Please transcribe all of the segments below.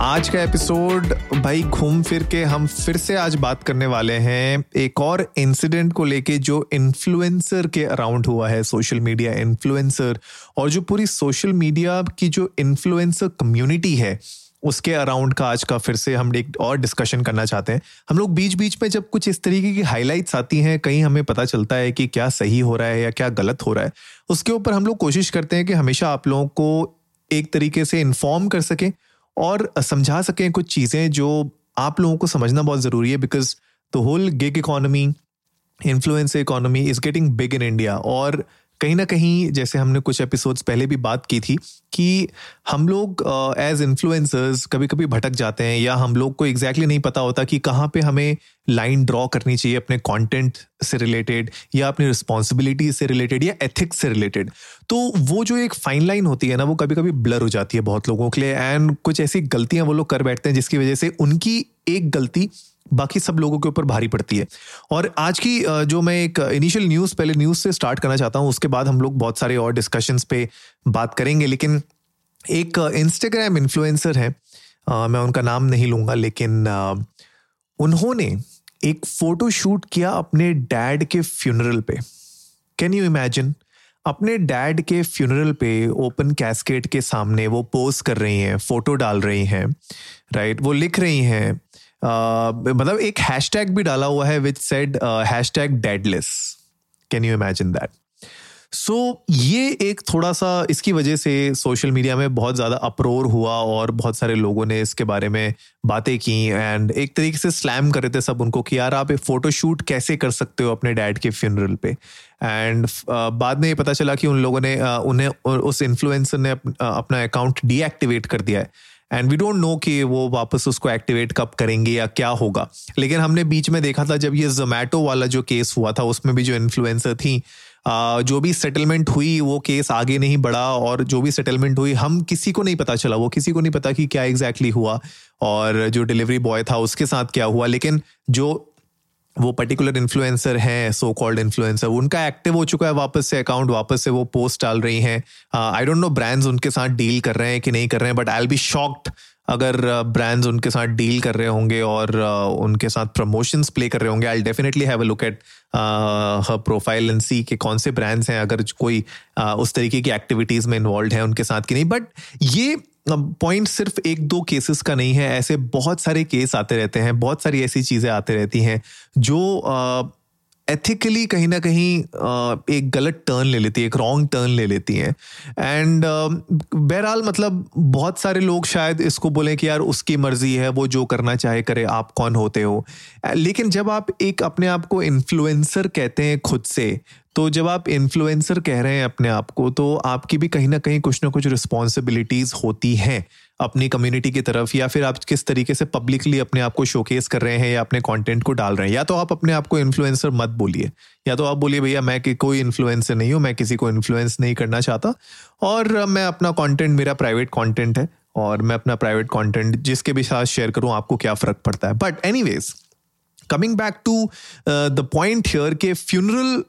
आज का एपिसोड, भाई घूम फिर के हम फिर से आज बात करने वाले हैं एक और इंसिडेंट को लेके जो इन्फ्लुएंसर के अराउंड हुआ है सोशल मीडिया इन्फ्लुएंसर और जो पूरी सोशल मीडिया की जो इन्फ्लुएंसर कम्युनिटी है, उसके अराउंड का आज का फिर से हम एक और डिस्कशन करना चाहते हैं। हम लोग बीच बीच में जब कुछ इस तरीके की हाईलाइट्स आती हैं, कहीं हमें पता चलता है कि क्या सही हो रहा है या क्या गलत हो रहा है, उसके ऊपर हम लोग कोशिश करते हैं कि हमेशा आप लोगों को एक तरीके से इन्फॉर्म कर सकें। और समझा सकें कुछ चीज़ें जो आप लोगों को समझना बहुत ज़रूरी है because the whole gig economy influence economy is getting big in India और कहीं ना कहीं जैसे हमने कुछ एपिसोड्स पहले भी बात की थी कि हम लोग एज इन्फ्लुएंसर्स कभी कभी भटक जाते हैं या हम लोग को एग्जैक्टली exactly नहीं पता होता कि कहाँ पे हमें लाइन ड्रॉ करनी चाहिए अपने कंटेंट से रिलेटेड या अपनी रिस्पॉन्सिबिलिटी से रिलेटेड या एथिक्स से रिलेटेड तो वो जो एक फाइन लाइन होती है ना, वो कभी कभी ब्लर हो जाती है बहुत लोगों के लिए। एंड कुछ ऐसी गलतियाँ वो लोग कर बैठते हैं जिसकी वजह से उनकी एक गलती बाकी सब लोगों के ऊपर भारी पड़ती है। और आज की जो मैं एक इनिशियल न्यूज़ पहले न्यूज़ से स्टार्ट करना चाहता हूँ, उसके बाद हम लोग बहुत सारे और डिस्कशंस पे बात करेंगे, लेकिन एक इंस्टाग्राम इन्फ्लुएंसर है। मैं उनका नाम नहीं लूँगा, लेकिन उन्होंने एक फ़ोटो शूट किया अपने डैड के फ्यूनरल पे। कैन यू इमेजिन अपने डैड के फ्यूनरल पे ओपन कैस्केट के सामने वो पोज कर रही हैं फ़ोटो डाल रही हैं राइट वो लिख रही हैं मतलब एक हैशटैग भी डाला हुआ है which said hashtag dadless can you imagine that so ये एक थोड़ा सा इसकी वजह से सोशल मीडिया में बहुत ज़्यादा अप्रोर हुआ और बहुत सारे लोगों ने इसके बारे में बातें की एंड एक तरीके से स्लैम कर रहे थे सब उनको कि यार आप फ़ोटो शूट कैसे कर सकते हो अपने डैड के फ्यूनरल पे? एंड बाद में ये पता चला कि उन लोगों ने उन्हें उस इन्फ्लुएंसर ने अप, अपना अकाउंट डीएक्टिवेट कर दिया है। एंड वी डोंट नो कि वो वापस उसको एक्टिवेट कब करेंगे या क्या होगा। लेकिन हमने बीच में देखा था जब ये जोमैटो वाला जो केस हुआ था, उसमें भी जो इन्फ्लुएंसर थी जो भी सेटलमेंट हुई, वो केस आगे नहीं बढ़ा और जो भी सेटलमेंट हुई, हम किसी को नहीं पता चला। वो किसी को नहीं पता कि क्या एग्जैक्टली exactly हुआ और जो डिलीवरी बॉय था, उसके साथ क्या हुआ। लेकिन जो वो पर्टिकुलर इन्फ्लुएंसर हैं सो कॉल्ड इन्फ्लुएंसर उनका एक्टिव हो चुका है वापस से अकाउंट वापस से वो पोस्ट डाल रही हैं। आई डोंट नो ब्रांड्स उनके साथ डील कर रहे हैं कि नहीं कर रहे हैं but I'll be shocked अगर ब्रांड्स uh, उनके साथ डील कर रहे होंगे और uh, उनके साथ प्रमोशंस प्ले कर रहे होंगे। I definitely have a look at her profile and see के कौन से ब्रांड्स हैं अगर कोई uh, उस तरीके की एक्टिविटीज़ में इन्वॉल्व है उनके साथ की नहीं। बट ये पॉइंट सिर्फ़ एक दो केसेस का नहीं है, ऐसे बहुत सारे केस आते रहते हैं, बहुत सारी ऐसी चीज़ें आते रहती हैं, जो एथिकली कहीं ना कहीं एक गलत टर्न ले लेती है, एक रॉन्ग टर्न ले लेती हैं। एंड बहरहाल मतलब बहुत सारे लोग शायद इसको बोले कि यार उसकी मर्ज़ी है, वो जो करना चाहे करे, आप कौन होते हो? लेकिन जब आप एक अपने आप को इन्फ्लुएंसर कहते हैं खुद से तो जब आप इन्फ्लुएंसर कह रहे हैं अपने आप को तो आपकी भी कहीं ना कहीं कुछ ना कुछ रिस्पॉन्सिबिलिटीज होती हैं अपनी कम्युनिटी की तरफ़, या फिर आप किस तरीके से पब्लिकली अपने आप को शोकेस कर रहे हैं, या अपने कंटेंट को डाल रहे हैं? या तो आप अपने आप को इन्फ्लुएंसर मत बोलिए। या तो आप बोलिए, भैया, मैं कि कोई इन्फ्लुएंसर नहीं हूँ, मैं किसी को इन्फ्लुएंस नहीं करना चाहता। और मैं अपना कॉन्टेंट मेरा प्राइवेट कॉन्टेंट है, और मैं अपना प्राइवेट कॉन्टेंट जिसके भी साथ शेयर करूँ, आपको क्या फ़र्क पड़ता है? But any coming back to the point here के फ्यूनरल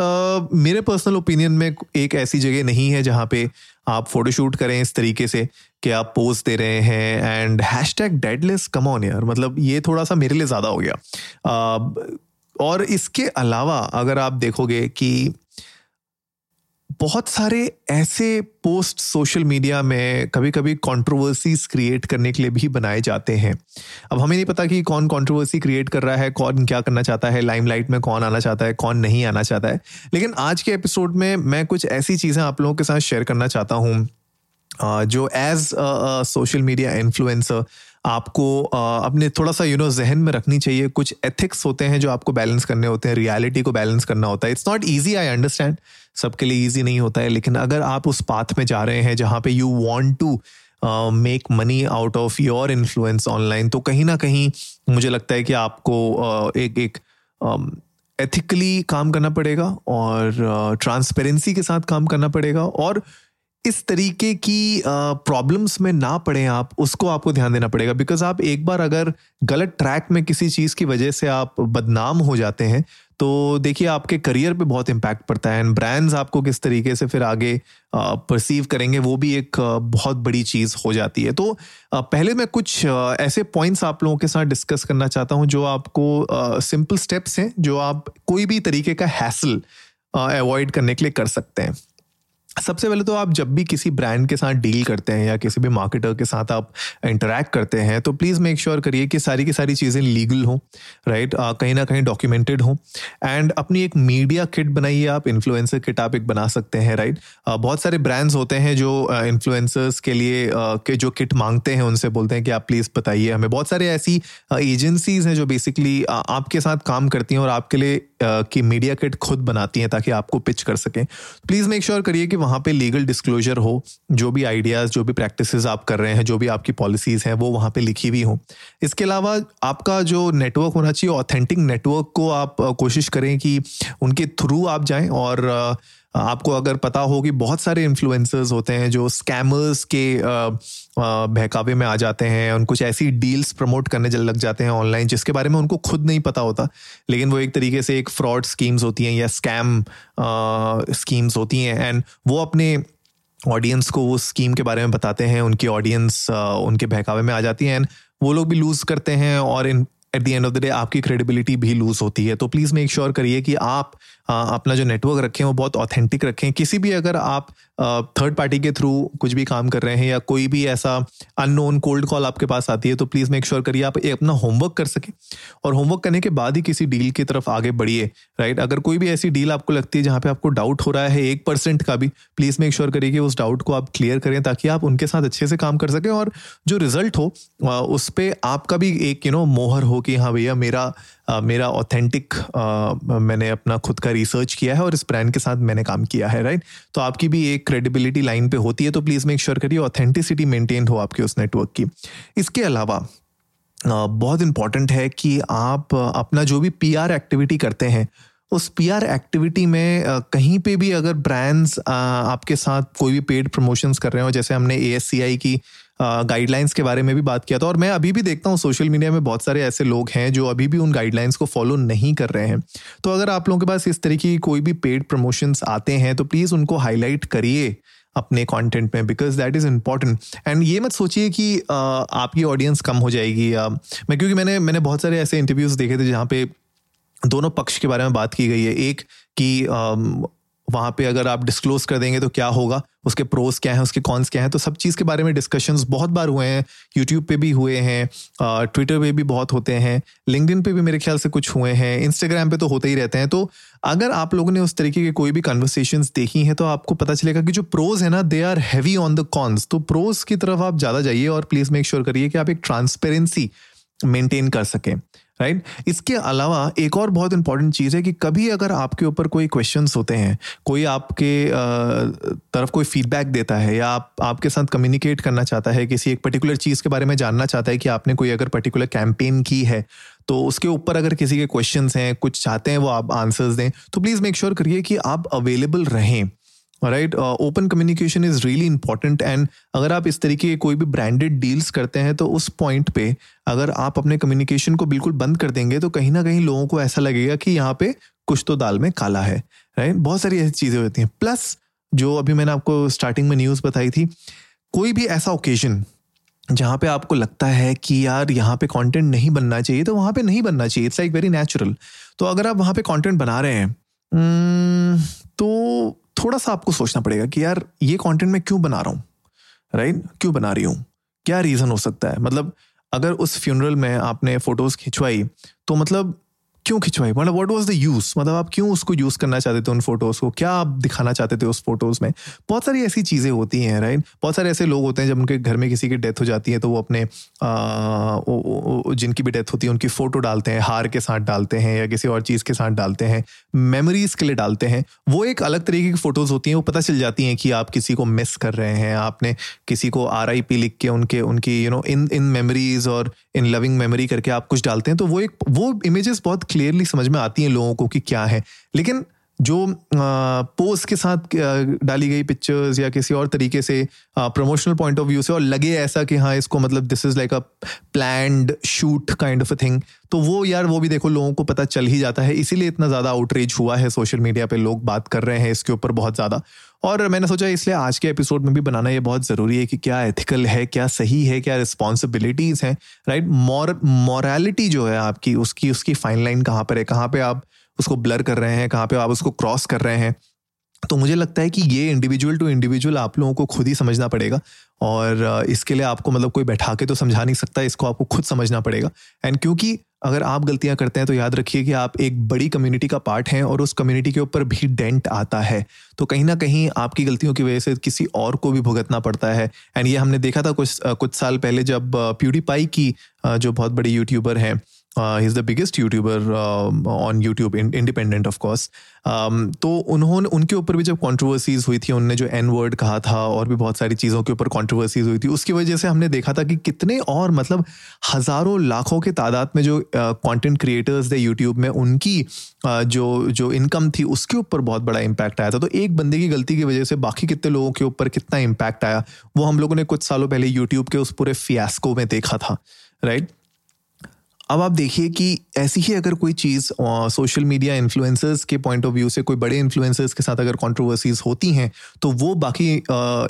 Uh, मेरे पर्सनल ओपिनियन में एक ऐसी जगह नहीं है जहाँ पे आप फोटोशूट करें इस तरीके से कि आप पोज दे रहे हैं and hashtag deadless come on यार। मतलब ये थोड़ा सा मेरे लिए ज़्यादा हो गया। uh, और इसके अलावा अगर आप देखोगे कि बहुत सारे ऐसे पोस्ट सोशल मीडिया में कभी कभी कंट्रोवर्सीज क्रिएट करने के लिए भी बनाए जाते हैं। अब हमें नहीं पता कि कौन कंट्रोवर्सी क्रिएट कर रहा है, कौन क्या करना चाहता है लाइमलाइट में कौन आना चाहता है, कौन नहीं आना चाहता है। लेकिन आज के एपिसोड में मैं कुछ ऐसी चीज़ें आप लोगों के साथ शेयर करना चाहता हूँ जो एज सोशल मीडिया इन्फ्लुएंसर आपको अपने थोड़ा सा यू नो जहन में रखनी चाहिए। कुछ एथिक्स होते हैं जो आपको बैलेंस करने होते हैं रियलिटी को बैलेंस करना होता है। It's not easy I understand सबके लिए ईजी नहीं होता है लेकिन अगर आप उस पाथ में जा रहे हैं जहाँ पे you want to make money out of your influence online तो कहीं ना कहीं मुझे लगता है कि आपको uh, एक एक एथिकली काम करना पड़ेगा और ट्रांसपेरेंसी के साथ काम करना पड़ेगा। और इस तरीके की प्रॉब्लम्स में ना पड़े आप, उसको आपको ध्यान देना पड़ेगा। बिकॉज़ आप एक बार अगर गलत ट्रैक में किसी चीज़ की वजह से आप बदनाम हो जाते हैं तो देखिए आपके करियर पे बहुत इम्पैक्ट पड़ता है। एंड ब्रांड्स आपको किस तरीके से फिर आगे परसीव करेंगे, वो भी एक बहुत बड़ी चीज़ हो जाती है। तो पहले मैं कुछ ऐसे पॉइंट्स आप लोगों के साथ डिस्कस करना चाहता हूँ, जो आपको सिंपल स्टेप्स हैं, जो आप कोई भी तरीके का हैसल अवॉइड करने के लिए कर सकते हैं। सबसे पहले तो आप जब भी किसी ब्रांड के साथ डील करते हैं या किसी भी मार्केटर के साथ आप इंटरेक्ट करते हैं तो प्लीज़ मेक श्योर करिए कि सारी की सारी चीज़ें लीगल हों राइट कहीं ना कहीं डॉक्यूमेंटेड हों। एंड अपनी एक मीडिया किट बनाइए आप इन्फ्लुएंसर किट आप एक बना सकते हैं राइट बहुत सारे ब्रांड्स होते हैं जो इन्फ्लुएंसर्स के लिए के जो किट मांगते हैं, उनसे बोलते हैं कि आप प्लीज़ बताइए हमें। बहुत सारे ऐसी एजेंसीज हैं जो बेसिकली आपके साथ काम करती हैं और आपके लिए की मीडिया किट खुद बनाती हैं ताकि आपको पिच कर सकें। प्लीज़ मेक श्योर करिए कि वहाँ पे लीगल डिस्क्लोजर हो, जो भी आइडियाज़ जो भी प्रैक्टिसेस आप कर रहे हैं, जो भी आपकी पॉलिसीज़ हैं, वो वहाँ पे लिखी हुई हो। इसके अलावा आपका जो नेटवर्क होना चाहिए ऑथेंटिक नेटवर्क को आप कोशिश करें कि उनके थ्रू आप जाएँ और आपको अगर पता हो कि बहुत सारे इन्फ्लुएंसर्स होते हैं, जो स्कैमर्स के बहकावे में आ जाते हैं उन कुछ ऐसी डील्स प्रमोट करने लग जाते हैं ऑनलाइन जिसके बारे में उनको खुद नहीं पता होता। लेकिन वो एक तरीके से एक फ्रॉड स्कीम्स होती हैं या स्कैम स्कीम्स होती हैं एंड वो अपने ऑडियंस को वो स्कीम के बारे में बताते हैं, उनकी ऑडियंस उनके बहकावे में आ जाती है एंड वो लोग भी लूज करते हैं और in at the end of the day आपकी क्रेडिबिलिटी भी लूज होती है। तो प्लीज़ मेक श्योर करिए कि आप अपना जो नेटवर्क रखें वो बहुत ऑथेंटिक रखें। किसी भी अगर आप थर्ड पार्टी के थ्रू कुछ भी काम कर रहे हैं या कोई भी ऐसा अननोन कोल्ड कॉल आपके पास आती है तो प्लीज़ मेक श्योर करिए आप अपना होमवर्क कर सकें। और होमवर्क करने के बाद ही किसी डील की तरफ़ आगे बढ़िए राइट अगर कोई भी ऐसी डील आपको लगती है जहाँ पे आपको डाउट हो रहा है एक परसेंट का भी प्लीज़ मेक श्योर करिए कि उस डाउट को आप क्लियर करें ताकि आप उनके साथ अच्छे से काम कर सकें और जो रिज़ल्ट हो उस पर आपका भी एक यू नो मोहर हो कि हाँ भैया मेरा मेरा ऑथेंटिक मैंने अपना खुद का रिसर्च किया है और इस ब्रांड के साथ मैंने काम किया है राइट तो आपकी भी एक क्रेडिबिलिटी लाइन पे होती है तो प्लीज़ मेक श्योर करिए ऑथेंटिसिटी मेंटेन हो आपके उस नेटवर्क की। इसके अलावा बहुत इंपॉर्टेंट है कि आप अपना जो भी पीआर एक्टिविटी करते हैं, उस पीआर एक्टिविटी में कहीं पे भी अगर ब्रांड्स आपके साथ कोई भी पेड प्रमोशंस कर रहे हो, जैसे हमने एएससीआई की गाइडलाइंस के बारे में भी बात किया था और मैं अभी भी देखता हूँ सोशल मीडिया में बहुत सारे ऐसे लोग हैं जो अभी भी उन गाइडलाइंस को फॉलो नहीं कर रहे हैं। तो अगर आप लोगों के पास इस तरीके की कोई भी पेड प्रमोशंस आते हैं तो प्लीज़ उनको हाईलाइट करिए अपने कंटेंट में because that is important and ये मत सोचिए कि आपकी ऑडियंस कम हो जाएगी या मैं, क्योंकि मैंने मैंने बहुत सारे ऐसे इंटरव्यूज़ देखे थे जहाँ पे दोनों पक्ष के बारे में बात की गई है। एक कि वहाँ पे अगर आप डिस्क्लोज कर देंगे तो क्या होगा? उसके प्रोज क्या हैं, उसके कॉन्स क्या हैं तो सब चीज़ के बारे में डिस्कशंस बहुत बार हुए हैं यूट्यूब पे भी हुए हैं ट्विटर पे भी बहुत होते हैं लिंकडिन पे भी मेरे ख्याल से कुछ हुए हैं इंस्टाग्राम पे तो होते ही रहते हैं। तो अगर आप लोगों ने उस तरीके के कोई भी कन्वर्सेशन देखी हैं तो आपको पता चलेगा कि जो प्रोज है ना they are heavy on the cons तो प्रोज की तरफ़ आप ज़्यादा जाइए और प्लीज़ मेक श्योर करिए कि आप एक ट्रांसपेरेंसी मेंटेन कर सकें। राइट इसके अलावा एक और बहुत इंपॉर्टेंट चीज़ है कि कभी अगर आपके ऊपर कोई क्वेश्चन होते हैं, कोई आपके तरफ़ कोई फीडबैक देता है या आप, आपके साथ कम्युनिकेट करना चाहता है, किसी एक पर्टिकुलर चीज़ के बारे में जानना चाहता है कि आपने कोई अगर पर्टिकुलर कैंपेन की है तो उसके ऊपर अगर किसी के क्वेश्चन हैं, कुछ चाहते हैं, वो आप आंसर्स दें तो प्लीज़ मेक श्योर करिए कि आप अवेलेबल रहें। Right open communication is really important and अगर आप इस तरीके के कोई भी ब्रांडेड डील्स करते हैं तो उस पॉइंट पे अगर आप अपने कम्युनिकेशन को बिल्कुल बंद कर देंगे तो कहीं ना कहीं लोगों को ऐसा लगेगा कि यहाँ पे कुछ तो दाल में काला है। राइट बहुत सारी ऐसी चीज़ें होती हैं। प्लस जो अभी मैंने आपको स्टार्टिंग में न्यूज़ बताई थी, कोई भी ऐसा ओकेजन जहाँ पे आपको लगता है कि यार यहाँ पे कंटेंट नहीं बनना चाहिए तो वहाँ पे नहीं बनना चाहिए। इट्स लाइक वेरी नेचुरल तो अगर आप वहाँ पे कंटेंट बना रहे हैं तो थोड़ा सा आपको सोचना पड़ेगा कि यार, ये कंटेंट मैं क्यों बना रहा हूँ? राइट क्यों बना रही हूँ? क्या रीज़न हो सकता है? मतलब अगर उस फ्यूनरल में आपने फ़ोटोज़ खिंचवाई तो मतलब क्यों खिंचवाई? मतलब व्हाट वाज द यूज़ मतलब आप क्यों उसको यूज़ करना चाहते थे उन फ़ोटोज़ को? क्या आप दिखाना चाहते थे उस फ़ोटोज़ में? बहुत सारी ऐसी चीज़ें होती हैं राइट बहुत सारे ऐसे लोग होते हैं जब उनके घर में किसी की डेथ हो जाती है तो वो अपने आ, जिनकी भी डेथ होती है उनकी फ़ोटो डालते हैं हार के साथ डालते हैं या किसी और चीज़ के साथ डालते हैं मेमोरीज के लिए डालते हैं। वो एक अलग तरीके की फ़ोटोज़ होती हैं वो पता चल जाती हैं कि आप किसी को मिस कर रहे हैं आपने किसी को आरआईपी लिख के उनके उनकी you know in in memories और इन लविंग मेमोरी करके आप कुछ डालते हैं। तो वो एक वो इमेजेस बहुत क्लियरली समझ में आती हैं लोगों को कि क्या है। लेकिन जो पोस्ट के साथ डाली गई पिक्चर्स या किसी और तरीके से प्रमोशनल पॉइंट ऑफ़ व्यू से और लगे ऐसा कि हाँ इसको मतलब this is like a planned shoot kind of a thing तो वो यार, वो भी देखो लोगों को पता चल ही जाता है। इसीलिए इतना ज़्यादा आउटरीच हुआ है सोशल मीडिया पे, लोग बात कर रहे हैं इसके ऊपर बहुत ज़्यादा। और मैंने सोचा इसलिए आज के एपिसोड में भी बनाना ये बहुत ज़रूरी है कि क्या एथिकल है, क्या सही है, क्या रिस्पॉन्सिबिलिटीज़ हैं राइट मॉर मॉरलिटी जो है आपकी, उसकी उसकी फाइन लाइन कहाँ पर है, कहाँ पे आप उसको ब्लर कर रहे हैं, कहाँ पे आप उसको क्रॉस कर रहे हैं। तो मुझे लगता है कि ये इंडिविजुअल टू इंडिविजुअल आप लोगों को खुद ही समझना पड़ेगा और इसके लिए आपको मतलब कोई बैठा के तो समझा नहीं सकता, इसको आपको खुद समझना पड़ेगा। एंड क्योंकि अगर आप गलतियाँ करते हैं तो याद रखिए कि आप एक बड़ी कम्युनिटी का पार्ट हैं और उस कम्युनिटी के ऊपर भी डेंट आता है। तो कहीं ना कहीं आपकी गलतियों की वजह से किसी और को भी भुगतना पड़ता है। एंड ये हमने देखा था कुछ कुछ साल पहले जब प्यूडीपाई की जो बहुत बड़ी यूट्यूबर हैं is the biggest YouTuber on YouTube independent of course तो उन्होंने उनके ऊपर भी जब कॉन्ट्रोवर्सीज हुई थी उनने जो एन वर्ड कहा था और भी बहुत सारी चीज़ों के ऊपर कॉन्ट्रोवर्सीज हुई थी उसकी वजह से हमने देखा था कि कितने और मतलब हज़ारों लाखों के तादाद में जो कंटेंट क्रिएटर्स थे यूट्यूब में उनकी uh, जो जो इनकम थी उसके ऊपर बहुत बड़ा इम्पैक्ट आया था तो एक बंदे की गलती की वजह से बाकी कितने लोगों के ऊपर कितना इम्पैक्ट आया वो हम लोगों ने कुछ सालों पहले यूट्यूब के उस पूरे फियास्को में देखा था राइट right? अब आप देखिए कि ऐसी ही अगर कोई चीज़ सोशल मीडिया इन्फ्लुएंसर्स के पॉइंट ऑफ़ व्यू से कोई बड़े इन्फ्लुएंसर्स के साथ अगर कंट्रोवर्सीज होती हैं तो वो बाकी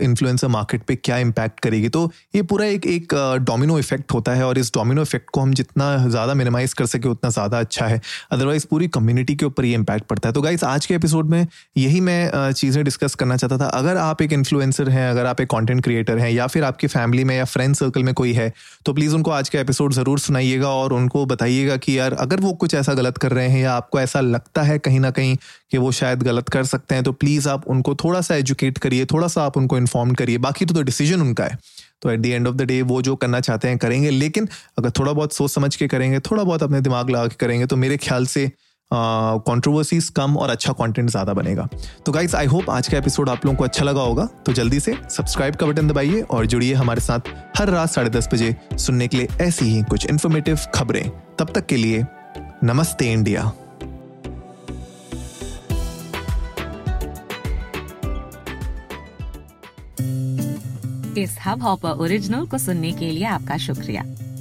इन्फ्लुएंसर मार्केट पे क्या इम्पैक्ट करेगी? तो ये पूरा एक एक डोमिनो इफ़ेक्ट होता है और इस डोमिनो इफ़ेक्ट को हम जितना ज़्यादा मिनिमाइज कर सके, उतना ज़्यादा अच्छा है। अदरवाइज़ पूरी कम्युनिटी के ऊपर ये इम्पैक्ट पड़ता है। तो गाइज़ आज के एपिसोड में यही मैं चीज़ें डिस्कस करना चाहता था। अगर आप एक इन्फ्लुएंसर हैं, अगर आप एक कॉन्टेंट क्रिएटर हैं, या फिर आपकी फैमिली में या फ्रेंड सर्कल में कोई है तो प्लीज़ उनको आज का एपिसोड ज़रूर सुनाइएगा और उनको बताइएगा कि यार अगर वो कुछ ऐसा गलत कर रहे हैं या आपको ऐसा लगता है कहीं ना कहीं कि वो शायद गलत कर सकते हैं तो प्लीज़ आप उनको थोड़ा सा एजुकेट करिए थोड़ा सा आप उनको इन्फॉर्म करिए। बाकी तो, तो डिसीज़न उनका है। तो at the end of the day वो जो करना चाहते हैं करेंगे लेकिन अगर थोड़ा बहुत सोच समझ के करेंगे थोड़ा बहुत अपने दिमाग लगा के करेंगे तो मेरे ख्याल से कंट्रोवर्सीज कम और अच्छा कंटेंट ज़्यादा बनेगा। तो गाइज़ आई होप आज का एपिसोड आप लोगों को अच्छा लगा होगा। तो जल्दी से सब्सक्राइब का बटन दबाइए और जुड़िए हमारे साथ हर रात साढ़े दस बजे सुनने के लिए ऐसी ही कुछ इन्फॉर्मेटिव खबरें। तब तक के लिए नमस्ते इंडिया। इस हब हॉपर ओरिजिनल को सुनने के लिए आपका शुक्रिया।